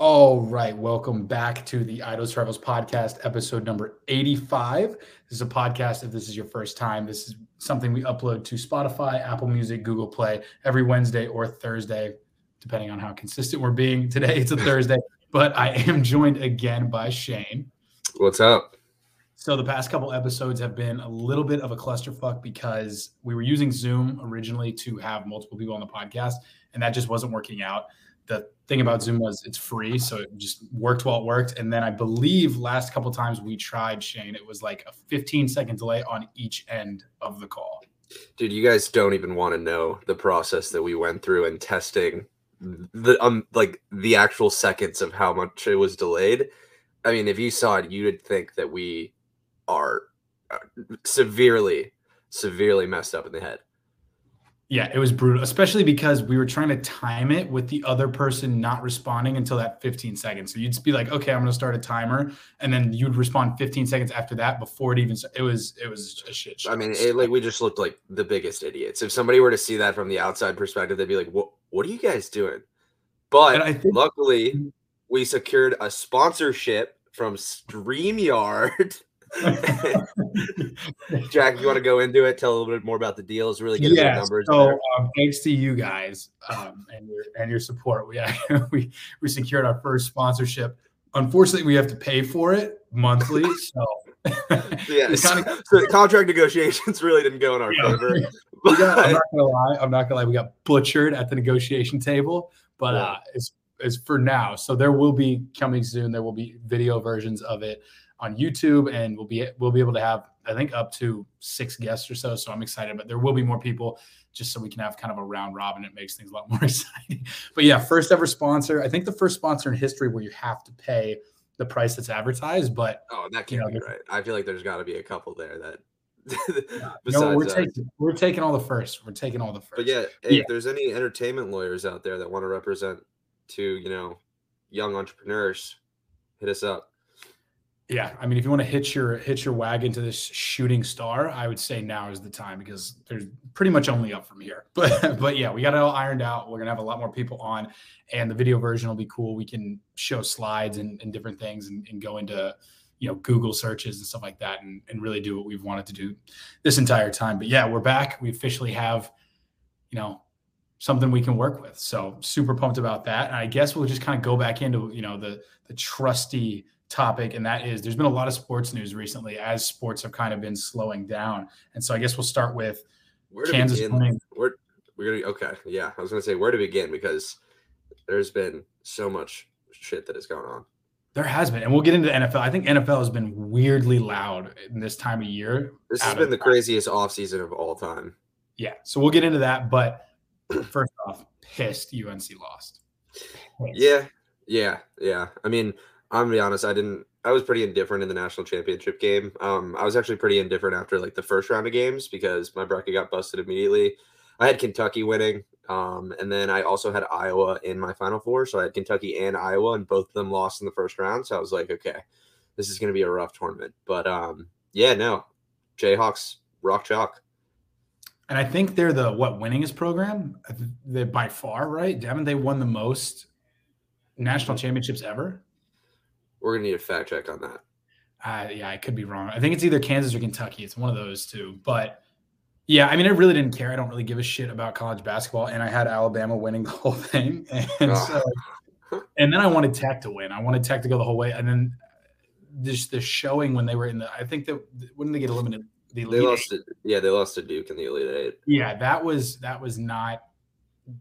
All right, welcome back to the Idols Travels podcast, episode number 85. This is a podcast. If this is your first time, this is something we upload to Spotify, Apple Music, Google Play every Wednesday or Thursday, depending on how consistent we're being. Today it's a Thursday, but I am joined again by Shane. What's up? So the past couple episodes have been a little bit of a clusterfuck because we were using Zoom originally to have multiple people on the podcast, and that just wasn't working out the thing about Zoom was it's free, so it just worked while it worked. And then I believe last couple times we tried Shane, it was like a 15 second delay on each end of the call. Dude, you guys don't even want to know the process that we went through and testing the um like the actual seconds of how much it was delayed. I mean, if you saw it, you would think that we are uh, severely, severely messed up in the head. Yeah, it was brutal, especially because we were trying to time it with the other person not responding until that 15 seconds. So you'd just be like, "Okay, I'm going to start a timer," and then you'd respond 15 seconds after that before it even. It was it was a shit show. I mean, it, like we just looked like the biggest idiots. If somebody were to see that from the outside perspective, they'd be like, "What? What are you guys doing?" But think- luckily, we secured a sponsorship from Streamyard. Jack, you want to go into it? Tell a little bit more about the deals. Really get yeah, numbers. So, um, thanks to you guys um, and your and your support, we we we secured our first sponsorship. Unfortunately, we have to pay for it monthly. So yeah, kind of, so the contract negotiations really didn't go in our yeah, favor. But, got, I'm not gonna lie. I'm not gonna lie. We got butchered at the negotiation table, but yeah. uh, it's it's for now. So there will be coming soon. There will be video versions of it on YouTube, and we'll be we'll be able to have I think up to six guests or so. So I'm excited, but there will be more people just so we can have kind of a round robin. It makes things a lot more exciting. But yeah, first ever sponsor. I think the first sponsor in history where you have to pay the price that's advertised. But oh, that can't you know, be right. I feel like there's got to be a couple there that. no, we're taking we're taking all the first. We're taking all the first. But yeah, if yeah. there's any entertainment lawyers out there that want to represent to you know young entrepreneurs, hit us up. Yeah, I mean, if you want to hitch your hitch your wagon to this shooting star, I would say now is the time because there's pretty much only up from here. But but yeah, we got it all ironed out. We're gonna have a lot more people on, and the video version will be cool. We can show slides and, and different things and, and go into you know Google searches and stuff like that, and, and really do what we've wanted to do this entire time. But yeah, we're back. We officially have you know something we can work with. So super pumped about that. And I guess we'll just kind of go back into you know the the trusty topic, and that is there's been a lot of sports news recently as sports have kind of been slowing down. And so I guess we'll start with where to Kansas begin? Where we're gonna okay, yeah. I was gonna say where to begin because there's been so much shit that has gone on. There has been, and we'll get into NFL. I think NFL has been weirdly loud in this time of year. This has been the craziest offseason of all time. Yeah, so we'll get into that. But first off, pissed UNC lost. Pissed. Yeah, yeah, yeah. I mean, I'm gonna be honest. I didn't. I was pretty indifferent in the national championship game. Um, I was actually pretty indifferent after like the first round of games because my bracket got busted immediately. I had Kentucky winning, um, and then I also had Iowa in my final four. So I had Kentucky and Iowa, and both of them lost in the first round. So I was like, okay, this is going to be a rough tournament. But um, yeah, no, Jayhawks rock chalk. And I think they're the what winningest program. They by far, right? Haven't they won the most national championships ever? We're gonna need a fact check on that. Uh, yeah, I could be wrong. I think it's either Kansas or Kentucky. It's one of those two. But yeah, I mean, I really didn't care. I don't really give a shit about college basketball, and I had Alabama winning the whole thing, and so, and then I wanted Tech to win. I wanted Tech to go the whole way, and then just the showing when they were in the. I think that when they get eliminated? The they lost. To, yeah, they lost to Duke in the Elite Eight. Yeah, that was that was not.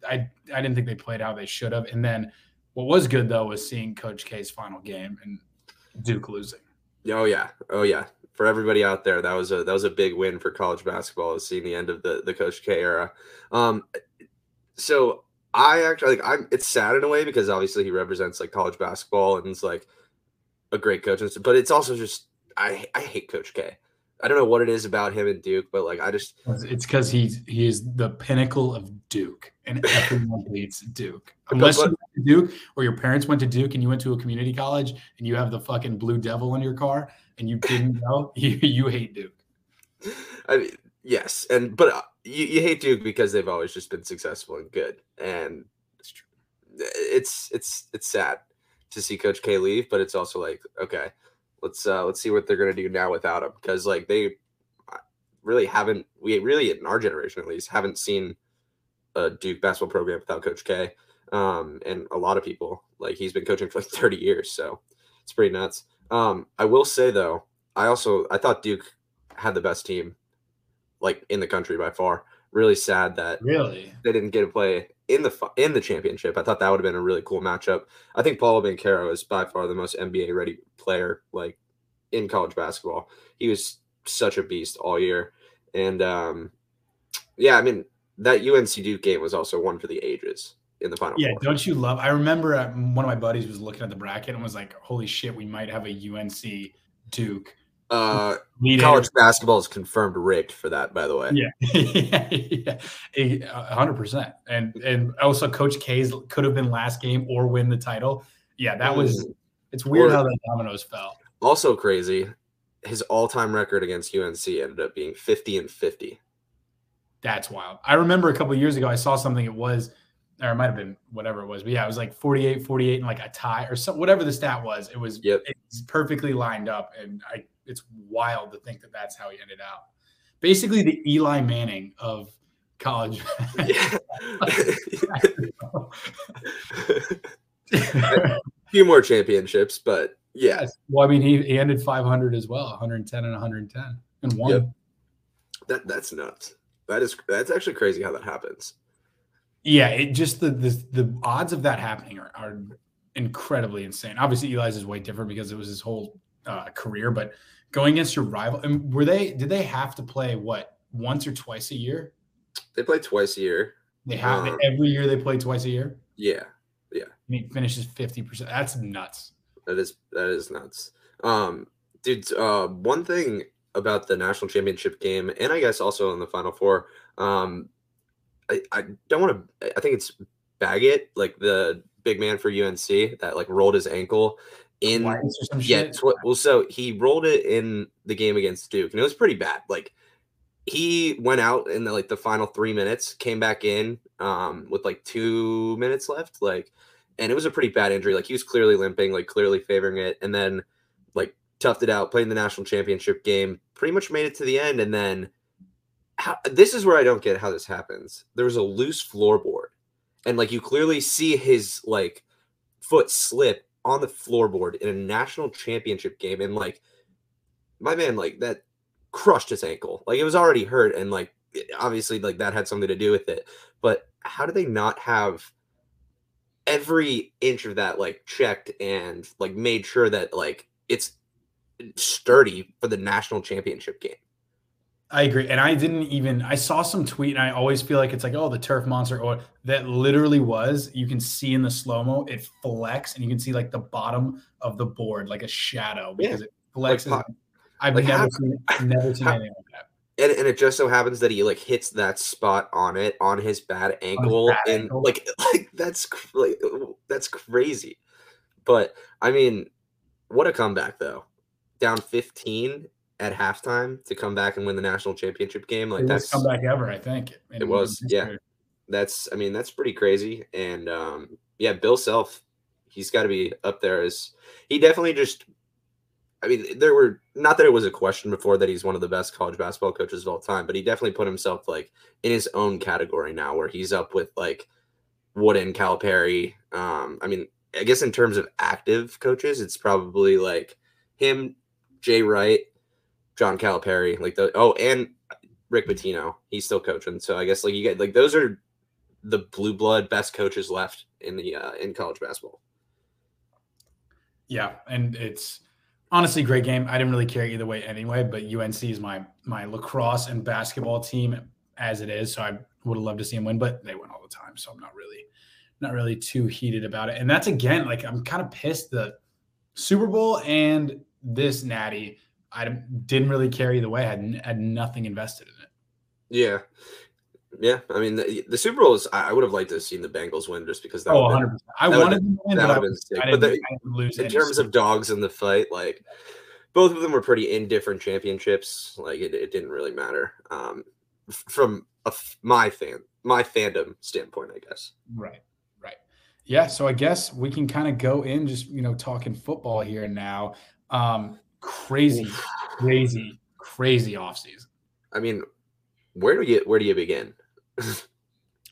I I didn't think they played how they should have, and then what was good though was seeing Coach K's final game and Duke losing. Oh yeah, oh yeah. For everybody out there, that was a that was a big win for college basketball. Is seeing the end of the the Coach K era. Um, so I actually like I'm. It's sad in a way because obviously he represents like college basketball and it's like a great coach, but it's also just I I hate Coach K. I don't know what it is about him and Duke, but like I just it's because he's he is the pinnacle of Duke, and everyone hates Duke. Unless but, but, to Duke or your parents went to Duke and you went to a community college and you have the fucking blue devil in your car and you didn't know, you, you hate Duke. I mean, yes, and but uh, you, you hate Duke because they've always just been successful and good, and it's it's it's, it's sad to see Coach K leave, but it's also like, okay, let's uh let's see what they're gonna do now without him because like they uh, really haven't we really in our generation at least haven't seen a Duke basketball program without Coach K. Um, and a lot of people like he's been coaching for like 30 years, so it's pretty nuts. Um, I will say though, I also I thought Duke had the best team like in the country by far. Really sad that really they didn't get to play in the in the championship. I thought that would have been a really cool matchup. I think Paolo Banchero is by far the most NBA ready player like in college basketball. He was such a beast all year, and um, yeah, I mean that UNC Duke game was also one for the ages in the final. Yeah, four. don't you love? I remember uh, one of my buddies was looking at the bracket and was like, "Holy shit, we might have a UNC Duke." Uh, college basketball is confirmed rigged for that, by the way. Yeah, yeah, hundred percent. And and also, Coach K's could have been last game or win the title. Yeah, that was. Mm. It's weird or, how the dominoes fell. Also crazy, his all-time record against UNC ended up being fifty and fifty. That's wild. I remember a couple years ago, I saw something. It was or it might have been whatever it was, but yeah, it was like 48, 48 and like a tie or some whatever the stat was. It was yep. it's perfectly lined up, and I it's wild to think that that's how he ended out. Basically, the Eli Manning of college. a few more championships, but yeah. Yes. Well, I mean, he, he ended 500 as well, 110 and 110 and one. Yep. That that's nuts. That is that's actually crazy how that happens. Yeah, it just the the, the odds of that happening are, are incredibly insane. Obviously, Eli's is way different because it was his whole uh, career, but going against your rival, and were they did they have to play what once or twice a year? They play twice a year. They have um, every year they play twice a year. Yeah, yeah. I mean, finishes fifty percent. That's nuts. That is that is nuts. Um, dude, uh, one thing about the national championship game, and I guess also in the final four, um, I, I don't want to. I think it's Baggett, like the big man for UNC, that like rolled his ankle in. Yeah, tw- well, so he rolled it in the game against Duke, and it was pretty bad. Like he went out in the like the final three minutes, came back in um with like two minutes left, like, and it was a pretty bad injury. Like he was clearly limping, like clearly favoring it, and then like toughed it out, playing the national championship game, pretty much made it to the end, and then how, this is where I don't get how this happens. There was a loose floorboard, and like you clearly see his like foot slip on the floorboard in a national championship game, and like my man, like that crushed his ankle. Like it was already hurt, and like obviously like that had something to do with it. But how do they not have every inch of that like checked and like made sure that like it's sturdy for the national championship game? I agree. And I didn't even I saw some tweet and I always feel like it's like, oh, the turf monster or that literally was. You can see in the slow-mo, it flex and you can see like the bottom of the board, like a shadow because yeah. it flexes. Like, I've like never how, seen never seen how, anything like that. And, and it just so happens that he like hits that spot on it on his bad ankle his bad and ankle. like like that's like that's crazy. But I mean, what a comeback though. Down 15 at halftime to come back and win the national championship game. Like that's comeback ever, I think. It was, yeah. That's I mean, that's pretty crazy. And um, yeah, Bill Self, he's got to be up there as he definitely just I mean, there were not that it was a question before that he's one of the best college basketball coaches of all time, but he definitely put himself like in his own category now where he's up with like Wooden, Calipari. Um, I mean, I guess in terms of active coaches, it's probably like him, Jay Wright, John Calipari, like the oh, and Rick Pitino. He's still coaching. So I guess like you get like those are the blue blood best coaches left in the uh, in college basketball. Yeah, and it's honestly great game. I didn't really care either way anyway, but UNC is my my lacrosse and basketball team as it is. So I would have loved to see them win, but they win all the time. So I'm not really not really too heated about it. And that's again like I'm kind of pissed the Super Bowl and this natty I didn't really care either way. I had had nothing invested in it. Yeah, yeah. I mean, the, the Super Bowl is. I would have liked to have seen the Bengals win just because that. Oh, 100 percent. I wanted been, to win, but, I, been I but the, lose. In terms of dogs in the fight, like both of them were pretty indifferent championships. Like it, it didn't really matter um, from a, my fan my fandom standpoint, I guess. Right, right. Yeah, so I guess we can kind of go in just you know talking football here now. Um, crazy, crazy, crazy offseason. I mean, where do you where do you begin?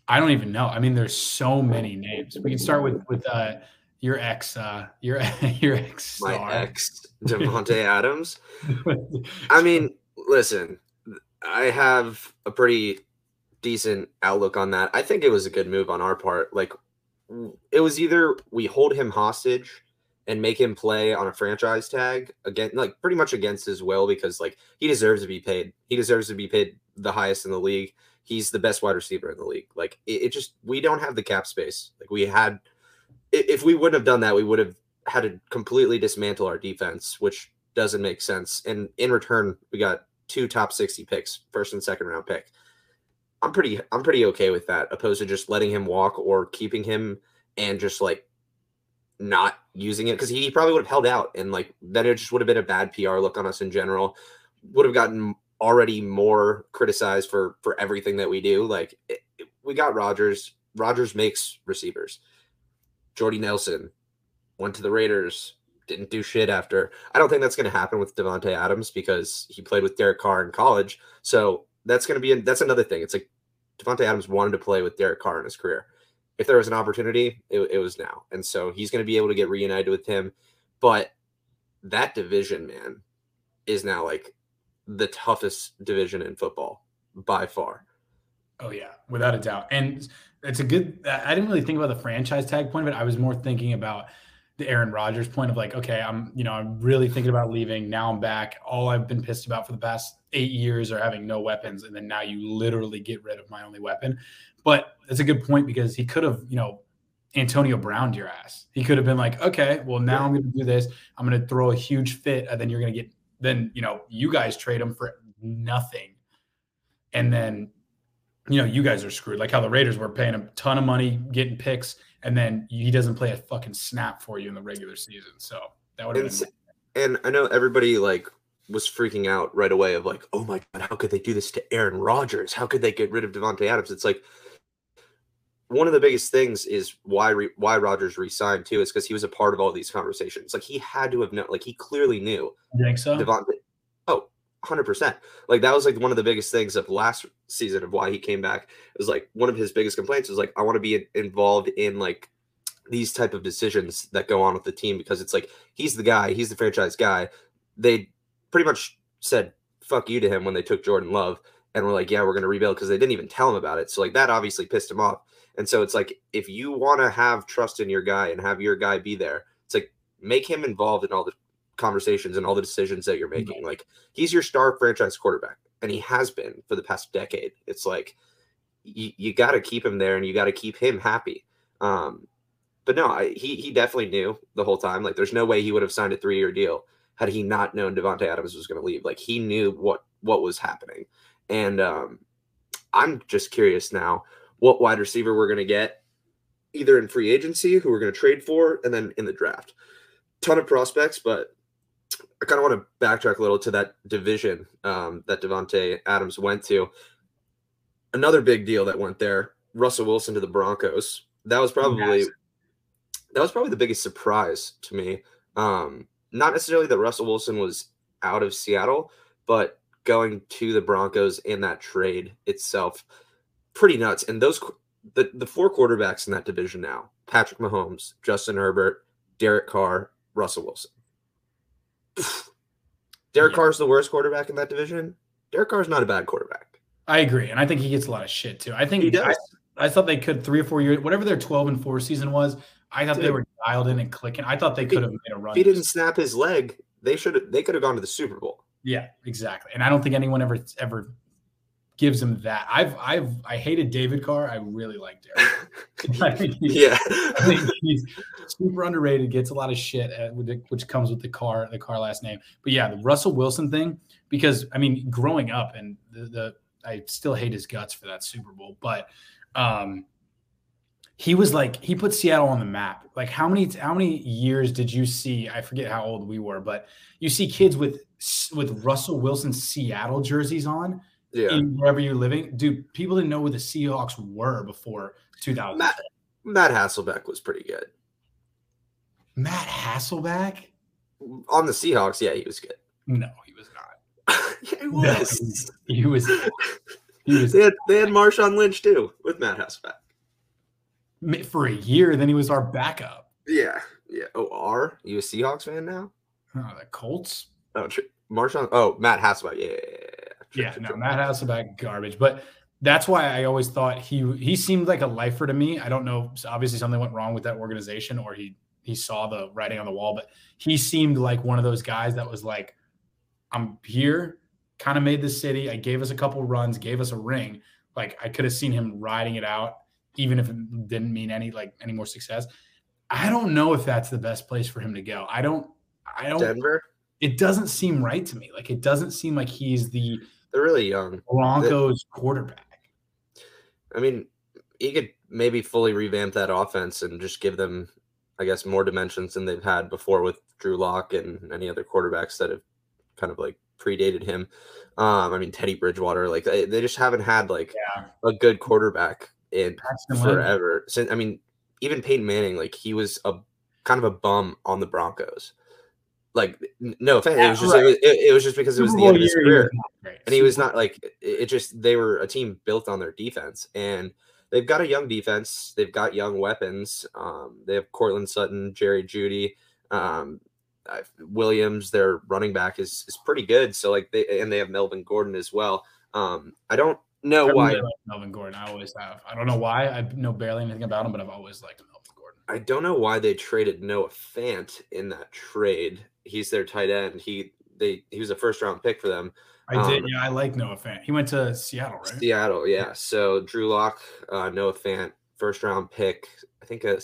I don't even know. I mean, there's so many names. We can start with with uh, your ex, uh, your your ex, star. my ex, Davante Adams. I mean, listen, I have a pretty decent outlook on that. I think it was a good move on our part. Like, it was either we hold him hostage and make him play on a franchise tag again, like pretty much against his will, because like he deserves to be paid. He deserves to be paid the highest in the league he's the best wide receiver in the league. Like it, it, just we don't have the cap space. Like we had if we wouldn't have done that, we would have had to completely dismantle our defense, which doesn't make sense. And in return, we got two top 60 picks, first and second round pick. I'm pretty I'm pretty okay with that, opposed to just letting him walk or keeping him and just like not using it because he probably would have held out and like then it just would have been a bad PR look on us in general. Would have gotten already more criticized for for everything that we do. Like it, it, we got Rodgers. Rodgers makes receivers. Jordy Nelson went to the Raiders. Didn't do shit after. I don't think that's going to happen with Davante Adams because he played with Derek Carr in college. So that's going to be that's another thing. It's like Davante Adams wanted to play with Derek Carr in his career. If there was an opportunity, it, it was now, and so he's going to be able to get reunited with him. But that division, man, is now like the toughest division in football by far. Oh yeah, without a doubt. And it's a good. I didn't really think about the franchise tag point of it. I was more thinking about the Aaron Rodgers point of like, okay, I'm you know I'm really thinking about leaving. Now I'm back. All I've been pissed about for the past eight years are having no weapons, and then now you literally get rid of my only weapon. But it's a good point because he could have you know Antonio Brown your ass. He could have been like, okay, well now I'm going to do this. I'm going to throw a huge fit, and then you're going to get then you know you guys trade him for nothing, and then you know you guys are screwed. Like how the Raiders were paying a ton of money, getting picks, and then he doesn't play a fucking snap for you in the regular season. So that would have been. And I know everybody like was freaking out right away of like, oh my god, how could they do this to Aaron Rodgers? How could they get rid of Davante Adams? It's like one of the biggest things is why re, why Rodgers resigned too is because he was a part of all these conversations. Like he had to have known, like he clearly knew. You think so? Davante, oh, 100 percent. Like that was like one of the biggest things of last season of why he came back. It was like one of his biggest complaints was like I want to be involved in like these type of decisions that go on with the team because it's like he's the guy, he's the franchise guy. They pretty much said fuck you to him when they took Jordan Love and we're like, yeah, we're going to rebuild because they didn't even tell him about it. So like that obviously pissed him off. And so it's like if you want to have trust in your guy and have your guy be there, it's like make him involved in all the conversations and all the decisions that you're making. Like he's your star franchise quarterback, and he has been for the past decade. It's like you, you got to keep him there, and you got to keep him happy. Um, but no, I, he he definitely knew the whole time. Like there's no way he would have signed a three year deal had he not known Davante Adams was going to leave. Like he knew what what was happening, and um, I'm just curious now what wide receiver we're going to get either in free agency, who we're going to trade for, and then in the draft. Ton of prospects, but I kind of want to backtrack a little to that division um, that Davante Adams went to. Another big deal that went there: Russell Wilson to the Broncos. That was probably yes. that was probably the biggest surprise to me. Um, not necessarily that Russell Wilson was out of Seattle, but going to the Broncos in that trade itself pretty nuts. And those the the four quarterbacks in that division now: Patrick Mahomes, Justin Herbert, Derek Carr, Russell Wilson. Derek yeah. Carr's the worst quarterback in that division. Derek Carr's not a bad quarterback. I agree, and I think he gets a lot of shit too. I think he does. I, I thought they could three or four years, whatever their twelve and four season was. I thought Dude. they were dialed in and clicking. I thought they could have made a run. If he didn't snap his leg, they should they could have gone to the Super Bowl. Yeah, exactly. And I don't think anyone ever ever gives him that. I've I've I hated David Carr. I really like Derek. I think yeah, I think he's super underrated. Gets a lot of shit, at, which comes with the car the car last name. But yeah, the Russell Wilson thing. Because I mean, growing up and the, the I still hate his guts for that Super Bowl, but um, he was like he put Seattle on the map. Like how many how many years did you see? I forget how old we were, but you see kids with with Russell Wilson Seattle jerseys on yeah. wherever you're living. Dude, people didn't know who the Seahawks were before 2000. Matt Hasselbeck was pretty good. Matt Hasselbeck? On the Seahawks, yeah, he was good. No, he was not. yeah, he was. No, he was. He was they, had, they had Marshawn Lynch too with Matt Hasselbeck. for a year. Then he was our backup. Yeah, yeah. Oh, are you a Seahawks fan now? Oh, the Colts. Oh, tr- Marshawn. Oh, Matt Hasselbeck. Yeah, yeah, yeah. yeah no, Matt Hasselbeck garbage. But that's why I always thought he he seemed like a lifer to me. I don't know. Obviously, something went wrong with that organization, or he he saw the writing on the wall. But he seemed like one of those guys that was like, "I'm here." Kind of made the city. I gave us a couple runs, gave us a ring. Like I could have seen him riding it out, even if it didn't mean any like any more success. I don't know if that's the best place for him to go. I don't. I don't. Denver. It doesn't seem right to me. Like it doesn't seem like he's the. They're really young. Broncos they, quarterback. I mean, he could maybe fully revamp that offense and just give them, I guess, more dimensions than they've had before with Drew Lock and any other quarterbacks that have kind of like predated him. Um, I mean, Teddy Bridgewater, like they, they just haven't had like yeah. a good quarterback in forever. Since I mean, even Peyton Manning, like he was a kind of a bum on the Broncos. Like no offense, yeah, it was just right. it, it, it, was just because it was the end of his career, and he was not like it. Just they were a team built on their defense, and they've got a young defense. They've got young weapons. Um, they have Courtland Sutton, Jerry Jeudy, Um, Williams, their running back, is is pretty good. So like they and they have Melvin Gordon as well. Um, I don't know I why really Melvin Gordon. I always have. I don't know why. I know barely anything about him, but I've always liked Melvin Gordon. I don't know why they traded Noah Fant in that trade. He's their tight end. He they he was a first round pick for them. I um, did. Yeah, I like Noah Fant. He went to Seattle, right? Seattle, yeah. So Drew Lock, uh, Noah Fant, first round pick. I think a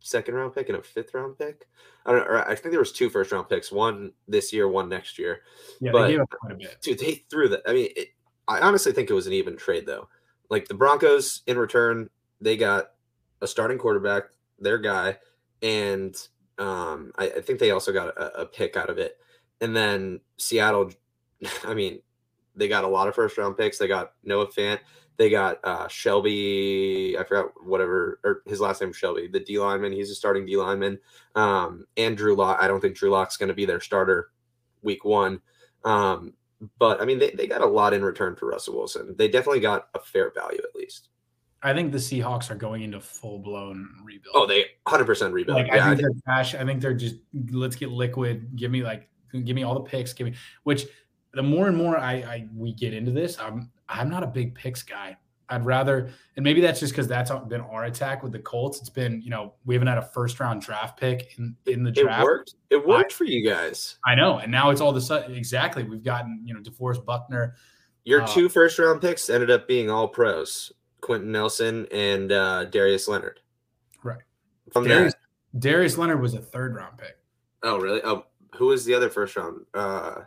second round pick and a fifth round pick. I don't know. I think there was two first round picks, one this year, one next year. Yeah, but, they gave up quite a bit. Dude, they threw that. I mean, it, I honestly think it was an even trade though. Like the Broncos in return, they got a starting quarterback, their guy, and um, I, I, think they also got a, a pick out of it. And then Seattle, I mean, they got a lot of first round picks. They got Noah Fant. They got uh, Shelby, I forgot whatever, or his last name Shelby, the D lineman. He's a starting D lineman. Um, and Drew. I don't think Drew Lock's going to be their starter week one. Um, but I mean, they, they got a lot in return for Russell Wilson. They definitely got a fair value at least. I think the Seahawks are going into full blown rebuild. Oh, they 100% rebuild. Like, yeah, I think I they're cash. I think they're just let's get liquid. Give me like give me all the picks. Give me which the more and more I, I we get into this, I'm I'm not a big picks guy. I'd rather, and maybe that's just because that's been our attack with the Colts. It's been, you know, we haven't had a first round draft pick in in the draft. It worked. It worked I, for you guys. I know, and now it's all the sudden exactly. We've gotten, you know, DeForest Buckner. Your uh, two first round picks ended up being all pros: Quenton Nelson and uh, Darius Leonard. Right. From Darius, that, Darius Leonard was a third round pick. Oh, really? Oh, who was the other first round? Uh,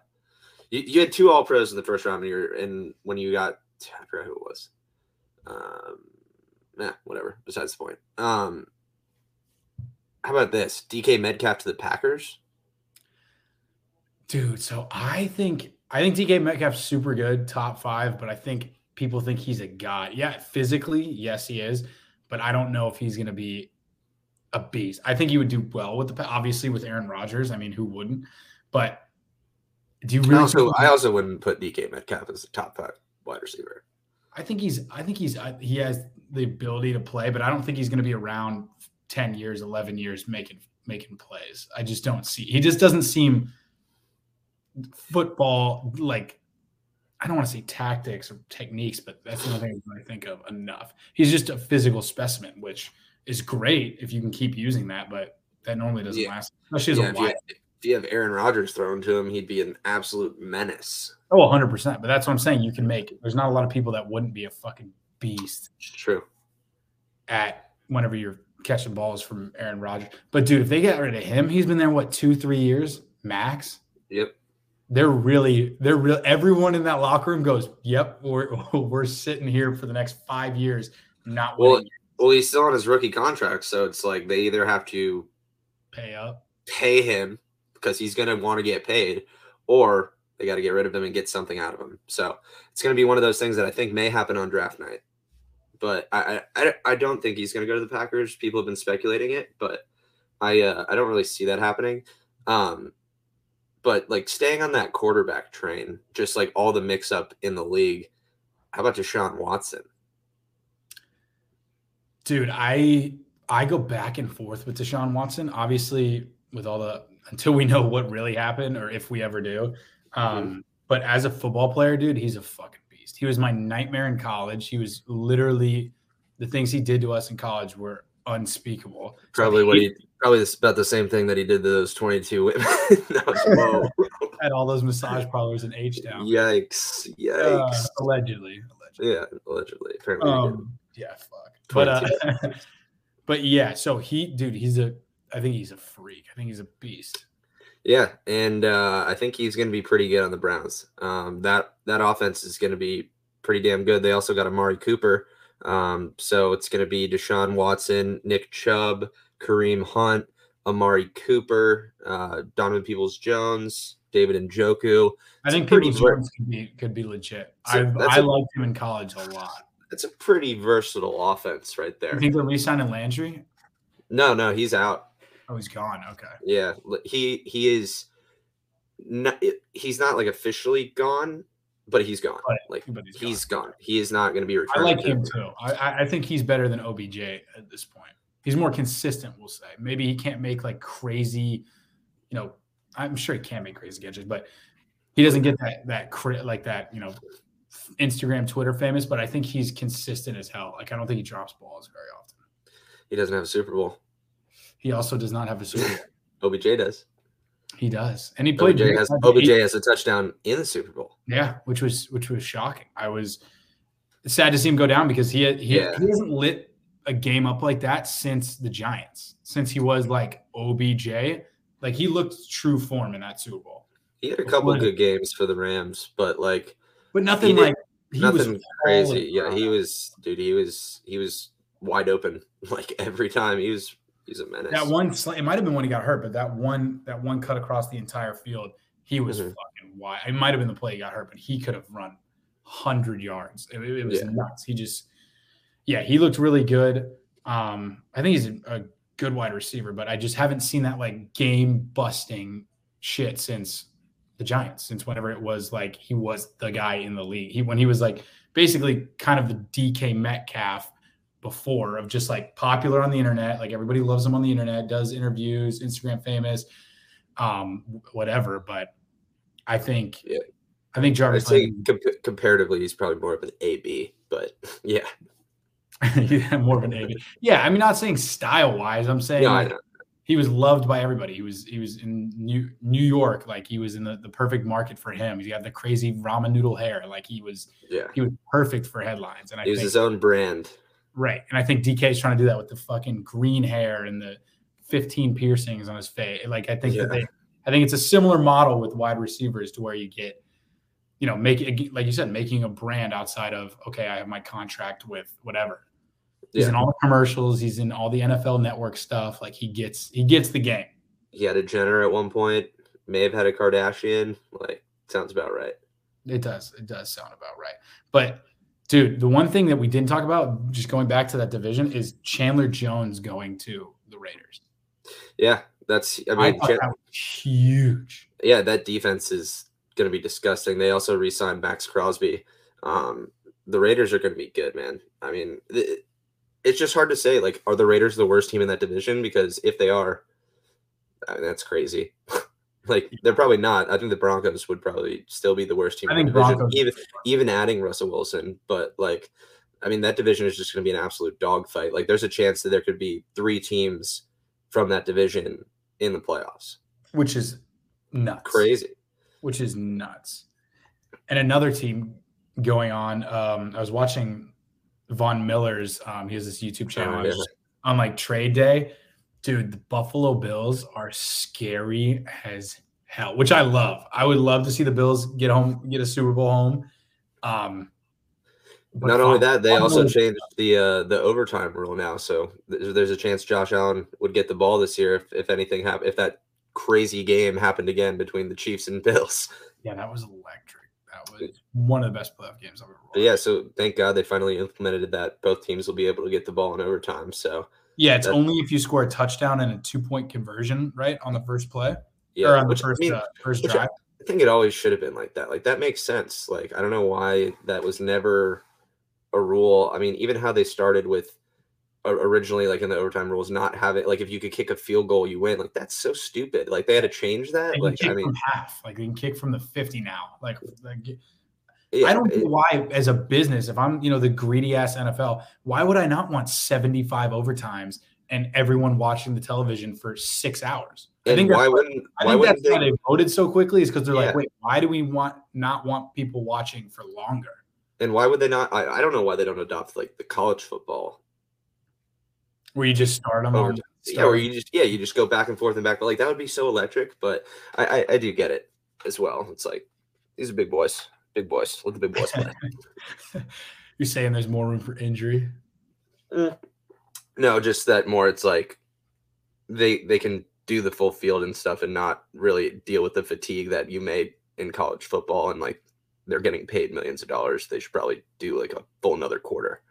you, you had two All Pros in the first round, and you're in when you got I forgot who it was. Um, nah, whatever. Besides the point. Um, how about this? DK Metcalf to the Packers. Dude, so I think I think DK Metcalf's super good, top five, but I think people think he's a god. Yeah, physically, yes, he is, but I don't know if he's going to be a beast. I think he would do well with the obviously with Aaron Rodgers. I mean, who wouldn't? But do you really? I also, I also wouldn't put DK Metcalf as a top five wide receiver. I think he's. I think he's. Uh, he has the ability to play, but I don't think he's going to be around ten years, eleven years making making plays. I just don't see. He just doesn't seem football like. I don't want to say tactics or techniques, but that's the only thing I think of enough. He's just a physical specimen, which is great if you can keep using that, but that normally doesn't yeah. last, especially as yeah, a wide if you have Aaron Rodgers thrown to him, he'd be an absolute menace. Oh, 100%. But that's what I'm saying. You can make, there's not a lot of people that wouldn't be a fucking beast. True. At whenever you're catching balls from Aaron Rodgers. But dude, if they get rid of him, he's been there, what, two, three years max? Yep. They're really, they're real. Everyone in that locker room goes, yep, we're, we're sitting here for the next five years, not well. Well, he's still on his rookie contract. So it's like they either have to pay up, pay him because he's going to want to get paid, or they got to get rid of him and get something out of him. So it's going to be one of those things that I think may happen on draft night. but I I, I don't think he's going to go to the Packers. People have been speculating it, but I uh, I don't really see that happening. Um, but like staying on that quarterback train, just like all the mix up in the league. How about Deshaun Watson? Dude, I I go back and forth with Deshaun Watson. Obviously, with all the until we know what really happened or if we ever do. Um, mm-hmm. But as a football player, dude, he's a fucking beast. He was my nightmare in college. He was literally the things he did to us in college were unspeakable. Probably what he probably about the same thing that he did to those 22 women. At all those massage parlors in H Town. Yikes. Yikes. Uh, allegedly. Allegedly. Yeah, allegedly. Apparently. Um, yeah, fuck. But uh, but yeah, so he dude, he's a I think he's a freak. I think he's a beast. Yeah, and uh, I think he's going to be pretty good on the Browns. Um, that that offense is going to be pretty damn good. They also got Amari Cooper, um, so it's going to be Deshaun Watson, Nick Chubb, Kareem Hunt, Amari Cooper, uh, Donovan Peoples Jones, David Njoku. I think Peoples Jones could be could be legit. I I liked him in college a lot. It's a pretty versatile offense right there. You think they're re-signing Landry? No, no, he's out. Oh, he's gone. Okay. Yeah, he he is. Not, he's not like officially gone, but he's gone. But, like but he's, he's gone. gone. He is not going to be returned. I like him too. I, I think he's better than OBJ at this point. He's more consistent, we'll say. Maybe he can't make like crazy, you know. I'm sure he can make crazy catches, but he doesn't get that that crit like that, you know, Instagram, Twitter famous. But I think he's consistent as hell. Like I don't think he drops balls very often. He doesn't have a Super Bowl. He also does not have a Super Bowl. OBJ does. He does, and he played. OBJ has, OBJ has a touchdown in the Super Bowl. Yeah, which was which was shocking. I was sad to see him go down because he he, yeah. he hasn't lit a game up like that since the Giants, since he was like OBJ. Like he looked true form in that Super Bowl. He had a couple Before good games for the Rams, but like, but nothing like nothing crazy. Yeah, he was, dude. He was he was wide open like every time. He was he's a menace. That one, it might have been when he got hurt, but that one, that one cut across the entire field, he was mm-hmm. fucking wide. It might have been the play he got hurt, but he could have run hundred yards. It, it was yeah. nuts. He just, yeah, he looked really good. Um, I think he's a, a good wide receiver, but I just haven't seen that like game busting shit since the Giants, since whenever it was like he was the guy in the league. He when he was like basically kind of the DK Metcalf before of just like popular on the internet, like everybody loves him on the internet, does interviews, Instagram famous, um, whatever. But I think, yeah. I think Jarvis. I'd say com- comparatively, he's probably more of an AB, but yeah. yeah, more of an AB. Yeah, I mean, not saying style wise. I'm saying like, he was loved by everybody. He was he was in New New York, like he was in the, the perfect market for him. He had the crazy ramen noodle hair, like he was. Yeah, he was perfect for headlines. And I he was his own brand. Right. And I think DK is trying to do that with the fucking green hair and the 15 piercings on his face. Like I think yeah. that they I think it's a similar model with wide receivers to where you get, you know, make like you said, making a brand outside of okay, I have my contract with whatever. He's yeah. in all the commercials, he's in all the NFL network stuff. Like he gets he gets the game. He had a Jenner at one point, may have had a Kardashian. Like sounds about right. It does. It does sound about right. But Dude, the one thing that we didn't talk about, just going back to that division, is Chandler Jones going to the Raiders. Yeah, that's. I mean, I that huge. Yeah, that defense is going to be disgusting. They also re-signed Maxx Crosby. Um, the Raiders are going to be good, man. I mean, it, it's just hard to say. Like, are the Raiders the worst team in that division? Because if they are, I mean, that's crazy. Like they're probably not. I think the Broncos would probably still be the worst team. I think division, even even adding Russell Wilson, but like, I mean that division is just going to be an absolute dogfight. Like there's a chance that there could be three teams from that division in the playoffs, which is nuts, crazy, which is nuts. And another team going on. Um, I was watching Von Miller's. Um, he has this YouTube channel oh, yeah. on like trade day dude, the Buffalo Bills are scary as hell, which I love. I would love to see the Bills get home, get a Super Bowl home. Um, not only that, they also changed the uh, the overtime rule now, so there's a chance Josh Allen would get the ball this year if, if anything happened. If that crazy game happened again between the Chiefs and Bills. Yeah, that was electric. That It's one of the best playoff games I've ever watched. Yeah, so thank God they finally implemented that. Both teams will be able to get the ball in overtime. So Yeah, it's That- only if you score a touchdown and a two point conversion, right, on the first play yeah, or on the which, I first mean, uh, first drive. I think it always should have been like that. Like that makes sense. Like I don't know why that was never a rule. I mean, even how they started with originally, like in the overtime rules, not having like if you could kick a field goal, you win. Like that's so stupid. Like they had to change that. Like I mean, half. Like they can kick from the 50 now. Like, like yeah, I don't it- know why, as a business, if I'm, you know, the greedy ass NFL, why would I not want 75 overtimes and everyone watching the television for six hours? I think why wouldn't I think wouldn't that's why they? they voted so quickly is because they're Yeah. like, wait, why do we want not want people watching for longer? And why would they not? I, I don't know why they don't adopt like the college football. Where you just start them Over- on. Yeah, where you just yeah you just go back and forth and back. But like that would be so electric. But I I, I do get it as well. It's like these are big boys, big boys. Let the big boys play. You're saying there's more room for injury. Mm. No, just that more. It's like they they can do the full field and stuff, and not really deal with the fatigue that you made in college football. And like they're getting paid millions of dollars. They should probably do like a full another quarter.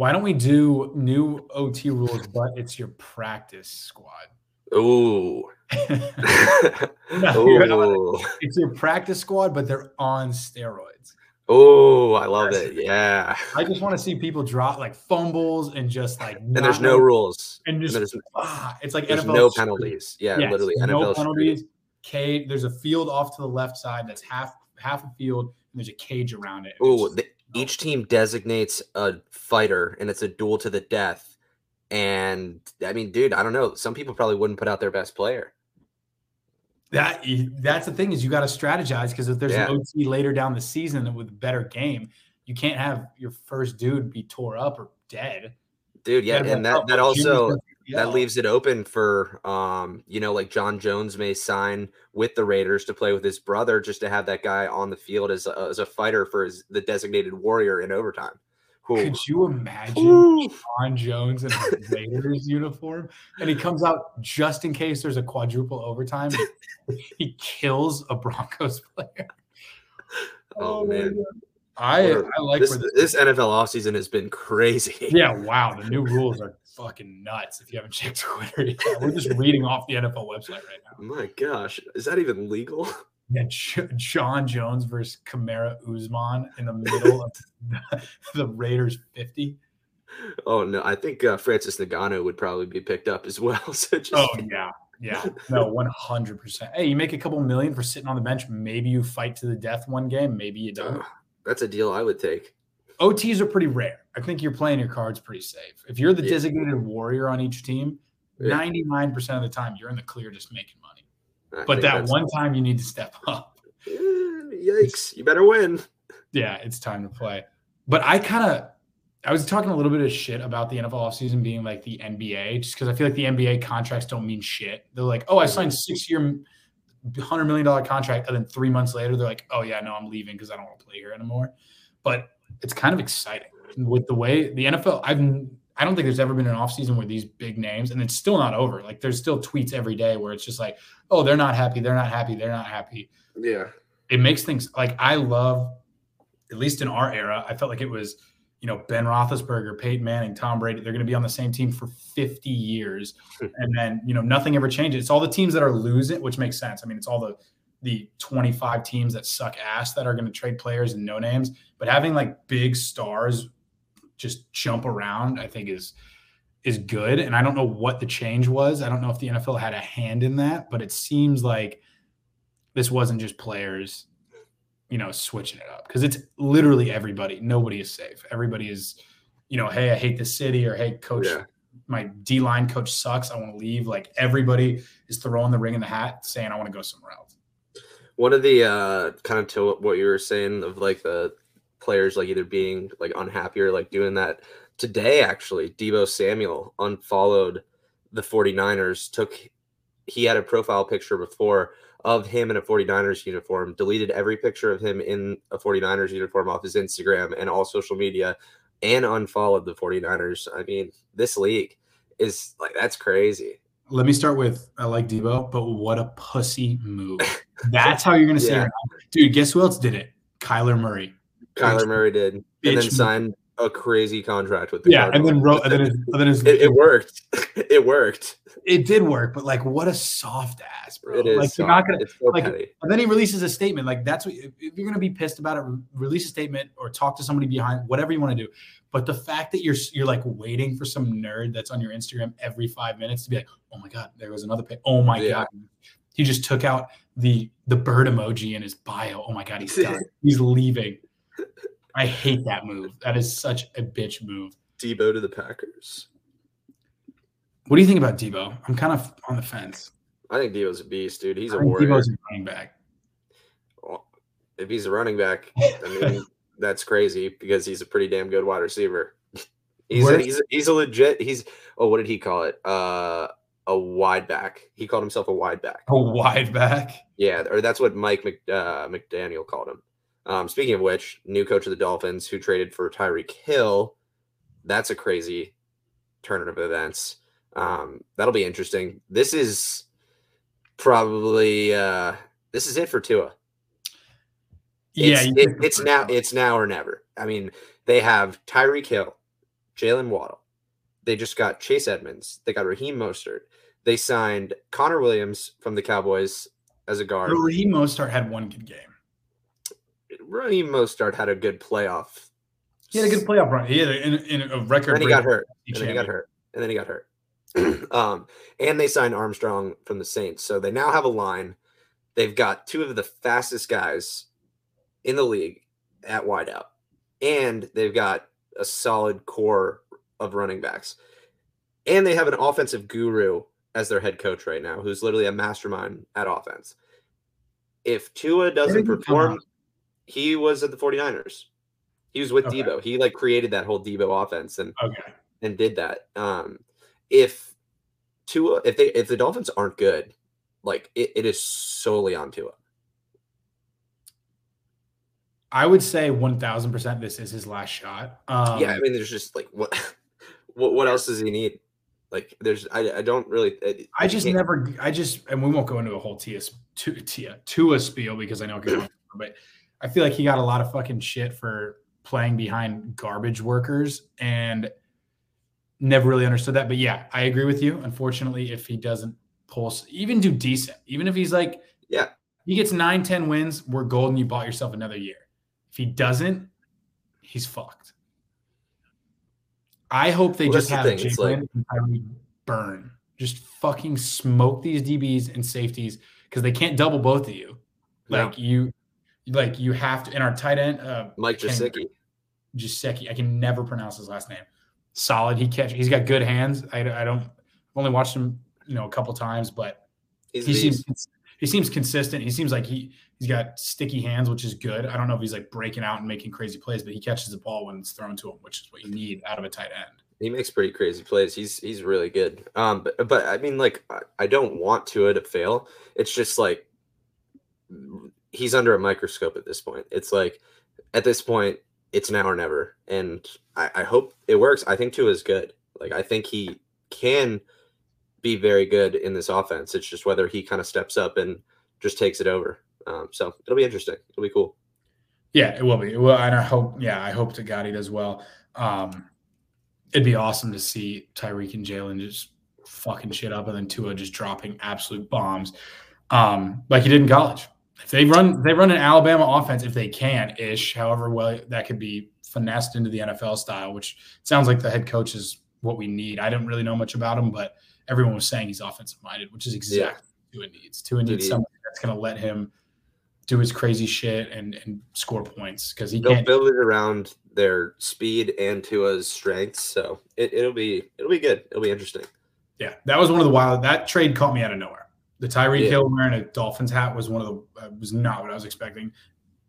Why don't we do new OT rules, but it's your practice squad? Ooh, No, ooh, it's your practice squad, but they're on steroids. ooh! I love it. Yeah, I just want to see people drop like fumbles and just like and there's no rules. and And just there's ah, it's like there's NFL no street. penalties. Yeah, Yes, literally no NFL penalties. street. Cage. There's a field off to the left side that's half half a field, and there's a cage around it. and it's Ooh, just- the, each team designates a fighter, and it's a duel to the death. And I mean, dude, I don't know. Some people probably wouldn't put out their best player. that that's the thing is you got to strategize because if there's Yeah. an OT later down the season with a better game, you can't have your first dude be tore up or dead. Dude, yeah, and that that "Oh, also gonna that leaves it open for um, you know, like Jon Jones may sign with the Raiders to play with his brother just to have that guy on the field as a, as a fighter for his the designated warrior in overtime. Who Could you imagine Ooh. Jon Jones in a Raiders uniform, and he comes out just in case there's a quadruple overtime. he kills a Broncos player. Oh, my man. I I like this this, this NFL offseason has been crazy. yeah wow the new rules are fucking nuts. If you haven't checked Twitter, yet. we're just reading off the NFL website right now. My gosh, is that even legal? Yeah, Jon Jones versus Kamaru Usman in the middle of the, the Raiders fifty. Oh no, I think uh, Francis Ngannou would probably be picked up as well. So just Oh yeah, yeah, no, one hundred percent. Hey, you make a couple million for sitting on the bench. Maybe you fight to the death one game. Maybe you don't. That's a deal I would take. OTs are pretty rare. I think you're playing your cards pretty safe. If you're the Yeah. designated warrior on each team, Yeah. ninety nine percent of the time you're in the clear, just making money. I But that one time you need to step up. Eh, yikes! You better win. Yeah, it's time to play. But I kind of, I was talking a little bit of shit about the NFL offseason being like the NBA, just because I feel like the NBA contracts don't mean shit. They're like, oh, I signed six year, hundred million dollar contract, and then three months later, they're like, oh yeah, no, I'm leaving because I don't want to play here anymore. But it's kind of exciting with the way the NFL. I've I don't think there's ever been an offseason where these big names, and it's still not over. Like there's still tweets every day where it's just like, oh, they're not happy, they're not happy, they're not happy Yeah. it makes things like I love, at least in our era, I felt like it was, you know, Ben Roethlisberger, Peyton Manning, Tom Brady. They're going to be on the same team for 50 years, and then you know nothing ever changes. It's all the teams that are losing, which makes sense. I mean, it's all the the 25 teams that suck ass that are going to trade players and no names, but having like big stars just jump around, I think is is good. And I don't know what the change was. I don't know if the NFL had a hand in that, but it seems like this wasn't just players, you know, switching it up because it's literally everybody. Nobody is safe. Everybody is, you know, hey, I hate the city, or hey, coach, Yeah. my D line coach sucks. I want to leave. Like everybody is throwing the ring in the hat, saying I want to go somewhere else. One of the uh kind of to what you were saying of like the players like either being like unhappy or like doing that today actually Deebo Samuel unfollowed the 49ers took he had a profile picture before of him in a 49ers uniform deleted every picture of him in a 49ers uniform off his Instagram and all social media and unfollowed the 49ers I mean this league is like that's crazy Let me start with I like Deebo, but what a pussy move. That's how you're gonna say Yeah. it. Dude, guess who else did it? Kyler Murray. Kyler Murray did, and then signed a crazy contract with the Yeah, and then wrote, and then, his, and then his, it, it worked. it worked. it did work, but like, what a soft ass, bro. It is. like, you're not gonna. It's so like, petty. And then he releases a statement. Like that's what if you're gonna be pissed about it, release a statement or talk to somebody behind whatever you want to do. But the fact that you're you're like waiting for some nerd that's on your Instagram every five minutes to be like, oh my god, there was another. Pic. Oh my Yeah. god, he just took out the the bird emoji in his bio. Oh my god, he's done. he's leaving. I hate that move. That is such a bitch move. Deebo to the Packers. What do you think about Deebo? I'm kind of on the fence. I think Deebo's a beast, dude. He's I a warrior. Deebo's a running back. Well, if he's a running back, I mean, that's crazy because he's a pretty damn good wide receiver. He's a, he's a, he's a legit. He's oh, what did he call it? Uh, a wide back. He called himself a wide back. A wide back. Yeah, or that's what Mike Mc, uh, McDaniel called him. Um, speaking of which, new coach of the Dolphins who traded for Tyreek Hill. That's a crazy turn of events. Um, that'll be interesting. This is probably uh, this is it for Tua. Yeah, It's, you it- it's now it's now or never. I mean, they have Tyreek Hill, Jalen Waddle. They just got Chase Edmonds. They got Raheem Mostert. They signed Connor Williams from the Cowboys as a guard. Raheem Mostert had one good game. Raheem Mostert had a good playoff. He had a good playoff run. He had a, in, in a record. And then he got hurt. And then he got hurt. And then he got hurt. um, and they signed Armstrong from the Saints. So they now have a line. They've got two of the fastest guys in the league at wideout. And they've got a solid core of running backs. And they have an offensive guru as their head coach right now, who's literally a mastermind at offense. If Tua doesn't did he come perform? He was at the 49ers. He was with Okay. Deebo. He like created that whole Deebo offense and Okay. and did that. Um, if Tua, if they if the Dolphins aren't good, like it, it is solely on Tua. I would say 1000% this is his last shot. Um, yeah, I mean, there's just like what what what else does he need? Like, there's I, I don't really. it- I just can't- never, I just, and we won't go into a whole Tia, Tia, Tua spiel because I know, but I feel like he got a lot of fucking shit for playing behind garbage workers and never really understood that. But yeah, I agree with you. Unfortunately, if he doesn't pulse, even do decent, even if he's like, Yeah. he gets nine, 10 wins, we're golden. You bought yourself another year. If he doesn't, he's fucked. I hope they Well, just have the Jalen and Tyreek burn. Just fucking smoke these DBs and safeties because they can't double both of you. Like you, like you have to. In our tight end, uh, Mike Kenny- Gesicki. I can never pronounce his last name. Solid. He catch. He's got good hands. I, I don't. I've only watched him, you know, a couple times, but He's he seems he seems consistent. He seems like he he's got sticky hands, which is good. I don't know if he's like breaking out and making crazy plays, but he catches the ball when it's thrown to him, which is what you need out of a tight end. He makes pretty crazy plays. He's he's really good. Um, but but I mean, like I, I don't want Tua to fail. It's just like he's under a microscope at this point. It's like at this point, it's now or never. And I, I hope it works. I think Tua is good. Like I think he can be very good in this offense. It's just whether he kind of steps up and just takes it over. Um, so it'll be interesting. It'll be cool. Yeah, it will be. Well, and I hope. Yeah, I hope to God he does well. Um, it'd be awesome to see Tyreek and Jalen just fucking shit up, and then Tua just dropping absolute bombs, um, like he did in college. If they run, they run an Alabama offense if they can ish. However, well that could be finessed into the NFL style, which sounds like the head coach is what we need. I don't really know much about him, but everyone was saying he's offensive minded, which is exactly what Tua needs. Tua needs somebody that's going to let him do his crazy shit and and score points because he They'll can't. build it around their speed and Tua's strengths. So it, it'll be it'll be good. It'll be interesting. Yeah, that was one of the wild. That trade caught me out of nowhere. The Tyreek Yeah. Hill wearing a Dolphins hat was one of the uh, was not what I was expecting.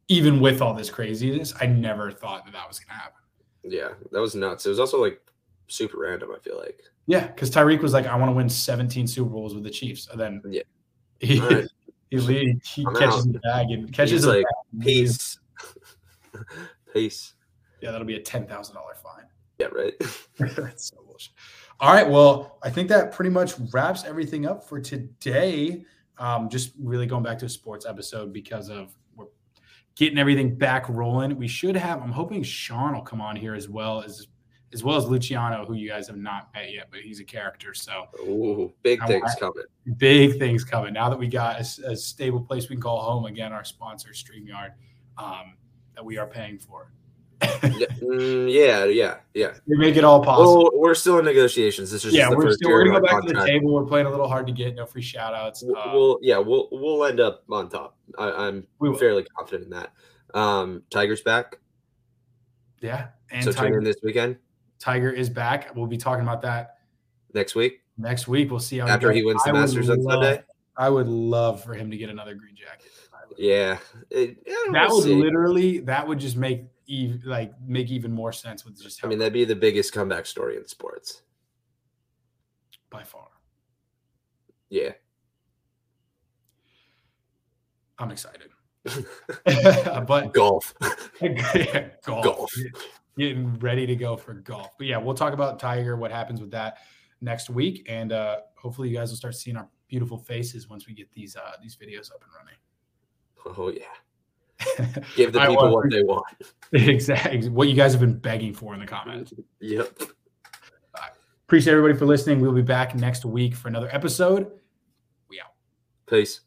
Even with all this craziness, I never thought that that was going to happen. Yeah, that was nuts. It was also like super random. I feel like. Yeah, because Tyreek was like, "I want to win 17 Super Bowls with the Chiefs," and then Yeah. he right. he, he catches out. the bag and catches He's the like, bag. Peace. Peace. Yeah, that'll be a ten thousand dollar fine. Yeah, right. That's so bullshit. All right. Well, I think that pretty much wraps everything up for today. Um, just really going back to a sports episode because of we're getting everything back rolling. We should have. I'm hoping Sean will come on here as well as as well as Luciano, who you guys have not met yet, but he's a character. So Ooh, big I things want- coming. big things coming now that we got a stable place we can call home again. Our sponsor, Streamyard, um, that we are paying for. Yeah, mm, yeah, yeah, yeah. we make it all possible. Well, we're still in negotiations. This is yeah, just the we're first still we're gonna go back to the table. We're playing a little hard to get. No free shout outs. We'll, Uh, we'll- yeah, we'll we'll end up on top. I, will. fairly confident in that. Um, Tiger's back, Yeah, and so Tiger, this weekend. Tiger is back. We'll be talking about that Next week next week. We'll see how after he wins the I Masters on love- Sunday. I would love for him to get another green jacket. Yeah, it, That we'll would see. literally that would just make even like make even more sense with just I mean, that'd be the biggest comeback story in sports. by far. Yeah. I'm excited. but Golf. yeah, golf. Golf. Getting ready to go for golf. But yeah, we'll talk about Tiger, what happens with that next week. And uh hopefully you guys will start seeing our beautiful faces once we get these uh these videos up and running. Oh yeah. Give the people want- what they want. exactly what you guys have been begging for in the comments. Yep. Appreciate everybody for listening. We'll be back next week for another episode. We out. Peace.